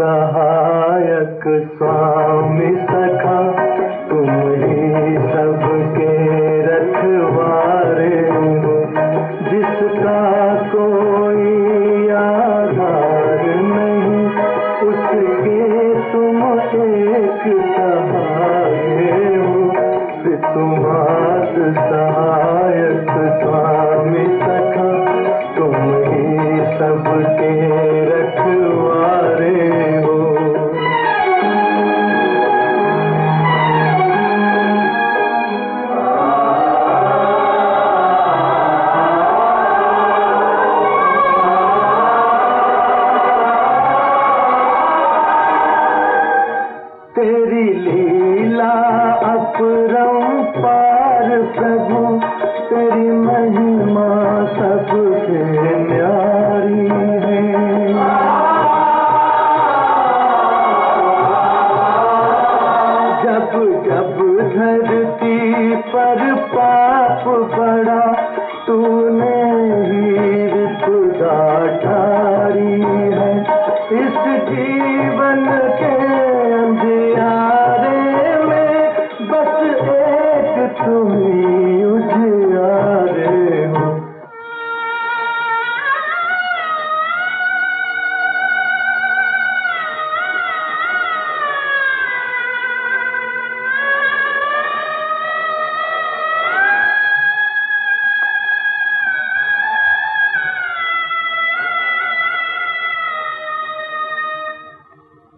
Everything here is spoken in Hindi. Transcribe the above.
सहायक स्वामि सख तेरी लीला अपरम पार प्रभु तेरी महिमा सबसे न्यारी है जब जब धरती पर पाप बड़ा तूने ही खुदा ठारी है इस जीवन